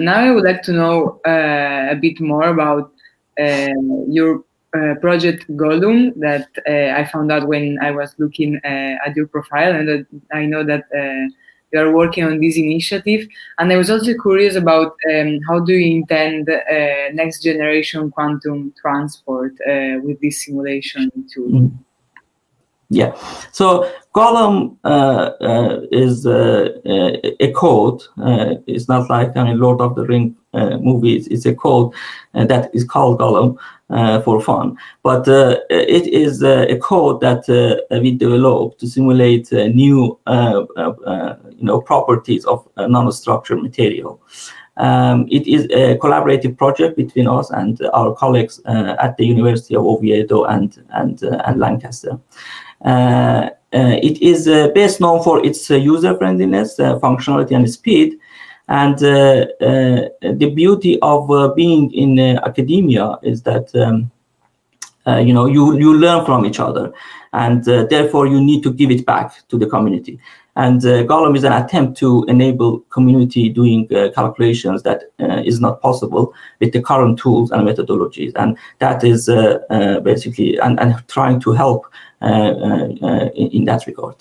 now I would like to know uh, a bit more about uh, your uh, project Gollum that uh, I found out when I was looking uh, at your profile, and I know that you are working on this initiative. And I was also curious about um, how do you intend next generation quantum transport with this simulation tool. Mm. Yeah, so Gollum uh, uh, is uh, uh a code. Uh, it's not like any Lord of the Ring uh, movies. It's a code that is called Gollum for fun. But it is a code that we developed to simulate new, you know, properties of nanostructure material. Um, it is a collaborative project between us and our colleagues uh, at the University of Oviedo and and, uh, and Lancaster. Uh, uh, it is uh, best known for its user friendliness, functionality, and speed. And the beauty of being in academia is that um, Uh, you know you you learn from each other, and uh, therefore you need to give it back to the community. And uh, Gollum is an attempt to enable community doing uh, calculations that uh, is not possible with the current tools and methodologies. And that is uh, basically and, and trying to help in, in that regard.